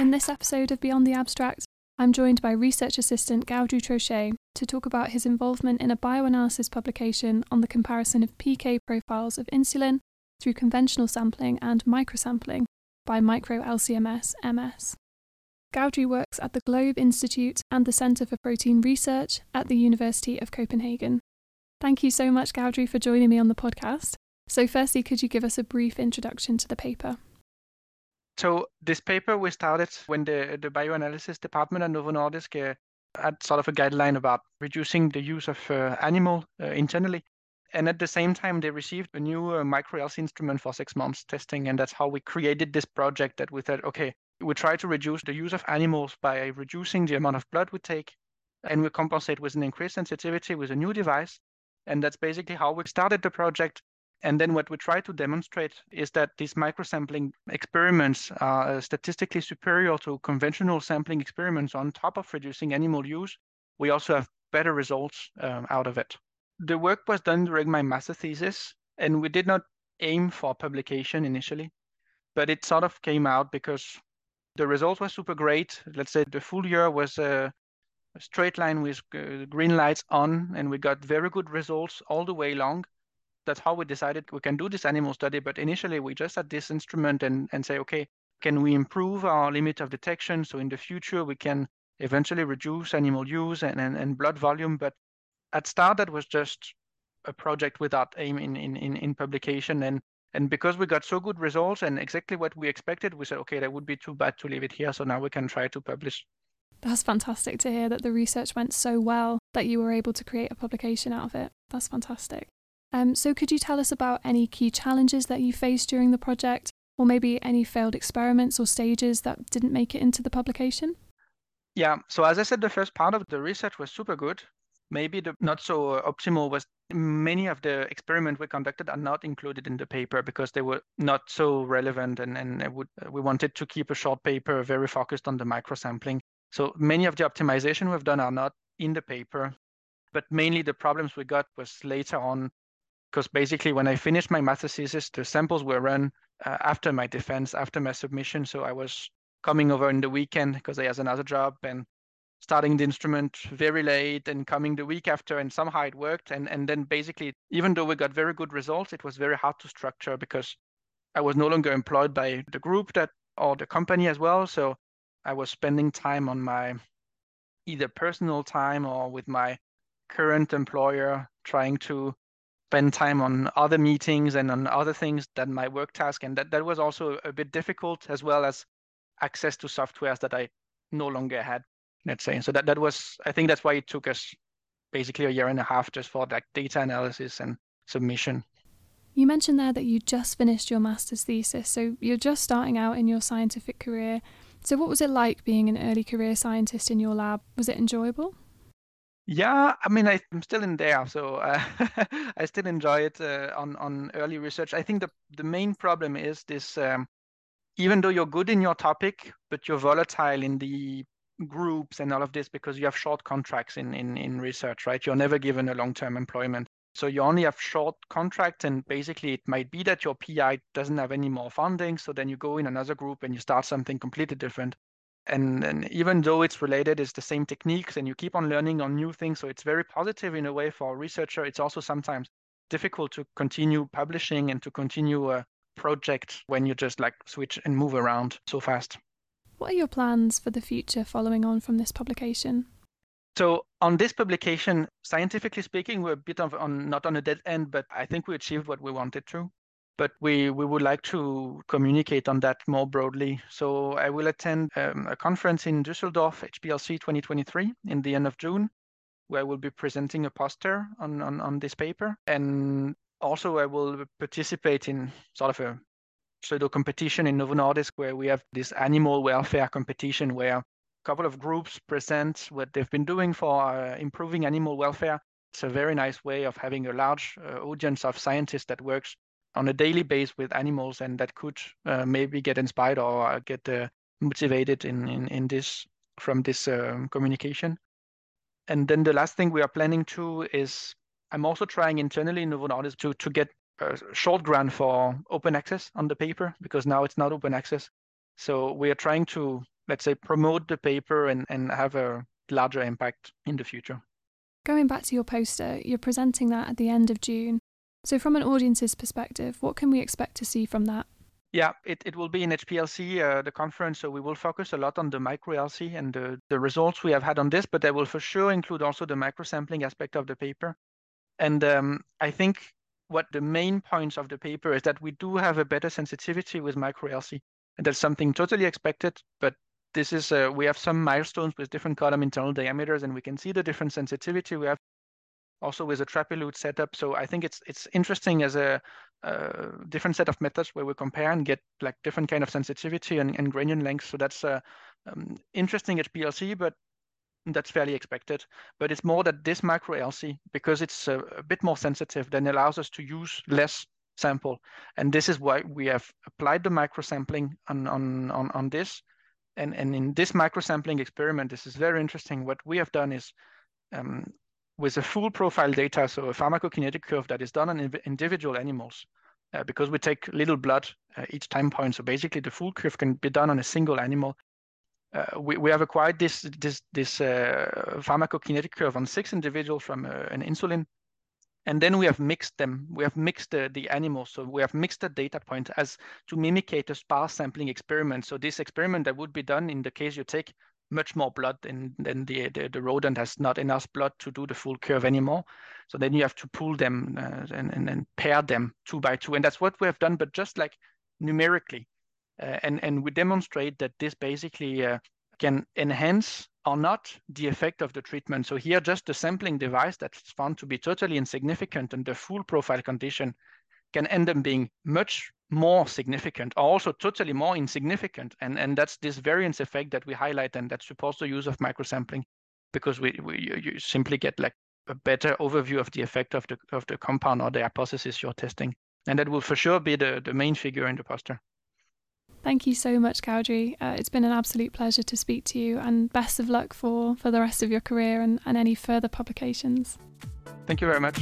In this episode of Beyond the Abstract, I'm joined by research assistant Gaudry Troché to talk about his involvement in a bioanalysis publication on the comparison of PK profiles of insulin through conventional sampling and microsampling by Micro LCMS MS. Gaudry works at the Globe Institute and the Centre for Protein Research at the University of Copenhagen. Thank you so much, Gaudry, for joining me on the podcast. So, firstly, could you give us a brief introduction to the paper? So this paper we started when the, the bioanalysis department at Novo Nordisk uh, had sort of a guideline about reducing the use of uh, animal uh, internally. And at the same time, they received a new uh, micro-LC instrument for six months testing. And that's how we created this project that we thought, okay, we try to reduce the use of animals by reducing the amount of blood we take. And we compensate with an increased sensitivity with a new device. And that's basically how we started the project. And then what we try to demonstrate is that these microsampling experiments are statistically superior to conventional sampling experiments on top of reducing animal use. We also have better results um, out of it. The work was done during my master thesis, and we did not aim for publication initially, but it sort of came out because the results were super great. Let's say the full year was a, a straight line with uh, green lights on, and we got very good results all the way long that's how we decided we can do this animal study. But initially, we just had this instrument and, and say, okay, can we improve our limit of detection? So in the future, we can eventually reduce animal use and, and, and blood volume. But at start, that was just a project without aim in, in, in, in publication. And and because we got so good results and exactly what we expected, we said, okay, that would be too bad to leave it here. So now we can try to publish. That's fantastic to hear that the research went so well that you were able to create a publication out of it. That's fantastic. Um, so, could you tell us about any key challenges that you faced during the project, or maybe any failed experiments or stages that didn't make it into the publication? Yeah, so as I said, the first part of the research was super good. Maybe the not so optimal was many of the experiments we conducted are not included in the paper because they were not so relevant and, and would, we wanted to keep a short paper very focused on the microsampling. So many of the optimization we've done are not in the paper, but mainly the problems we got was later on because basically when I finished my master thesis, the samples were run uh, after my defense, after my submission. So I was coming over in the weekend because I had another job and starting the instrument very late and coming the week after and somehow it worked. And, and then basically, even though we got very good results, it was very hard to structure because I was no longer employed by the group that or the company as well. So I was spending time on my either personal time or with my current employer trying to spend time on other meetings and on other things than my work task. And that, that was also a bit difficult as well as access to softwares that I no longer had, let's say. So that, that was, I think that's why it took us basically a year and a half just for that data analysis and submission. You mentioned there that you just finished your master's thesis, so you're just starting out in your scientific career. So, what was it like being an early career scientist in your lab? Was it enjoyable? Yeah, I mean, I, am still in there, so uh, I still enjoy it uh, on on early research. I think the the main problem is this: um, even though you're good in your topic, but you're volatile in the groups and all of this because you have short contracts in in in research, right? You're never given a long-term employment, so you only have short contracts, and basically it might be that your PI doesn't have any more funding, so then you go in another group and you start something completely different and, and even though it's related, it's the same techniques and you keep on learning on new things. So it's very positive in a way for a researcher. It's also sometimes difficult to continue publishing and to continue a project when you just like switch and move around so fast. What are your plans for the future following on from this publication? So on this publication, scientifically speaking, we're a bit of on not on a dead end, but I think we achieved what we wanted to but we, we would like to communicate on that more broadly. So I will attend um, a conference in Düsseldorf, HPLC 2023, in the end of June, where I will be presenting a poster on, on, on this paper. And also I will participate in sort of a pseudo competition in Novo Nordisk, where we have this animal welfare competition where a couple of groups present what they've been doing for uh, improving animal welfare. It's a very nice way of having a large uh, audience of scientists that works on a daily basis with animals and that could uh, maybe get inspired or get uh, motivated in, in, in this from this um, communication. And then the last thing we are planning to is I'm also trying internally in Novo Nordisk to, to get a short grant for open access on the paper because now it's not open access. So we are trying to let's say, promote the paper and, and have a larger impact in the future. Going back to your poster, you're presenting that at the end of June. So, from an audience's perspective, what can we expect to see from that? Yeah, it, it will be in HPLC, uh, the conference. So we will focus a lot on the micro LC and the, the results we have had on this, but that will for sure include also the micro sampling aspect of the paper. And um, I think what the main points of the paper is that we do have a better sensitivity with micro LC. And that's something totally expected, but this is, uh, we have some milestones with different column internal diameters and we can see the different sensitivity we have also with a trap-elute setup. So I think it's it's interesting as a, a, different set of methods where we compare and get like different kind of sensitivity and, and grain length. So that's uh, um, interesting HPLC, but that's fairly expected. But it's more that this micro LC, because it's a, a bit more sensitive, then allows us to use less sample. And this is why we have applied the micro sampling on, on, on, on this. And, and in this micro sampling experiment, this is very interesting. What we have done is um, with a full profile data, so a pharmacokinetic curve that is done on individual animals, uh, because we take little blood uh, each time point. So basically, the full curve can be done on a single animal. Uh, we, we have acquired this this this uh, pharmacokinetic curve on six individuals from uh, an insulin, and then we have mixed them. We have mixed the, animals, so we have mixed the data point as to mimicate a sparse sampling experiment. So this experiment that would be done in the case you take much more blood and then the, the, the rodent has not enough blood to do the full curve anymore. So then you have to pull them uh, and, and, and pair them two by two. And that's what we have done, but just like numerically. Uh, and, and we demonstrate that this basically uh, can enhance or not the effect of the treatment. So here, just the sampling device that's found to be totally insignificant and the full profile condition can end up being much more significant, or also totally more insignificant. And, and that's this variance effect that we highlight and that supports the use of microsampling because we, we you simply get like a better overview of the effect of the of the compound or the hypothesis you're testing. And that will for sure be the, the main figure in the poster. Thank you so much, Gaudry. Uh, it's been an absolute pleasure to speak to you, and best of luck for, for the rest of your career and, and any further publications. Thank you very much.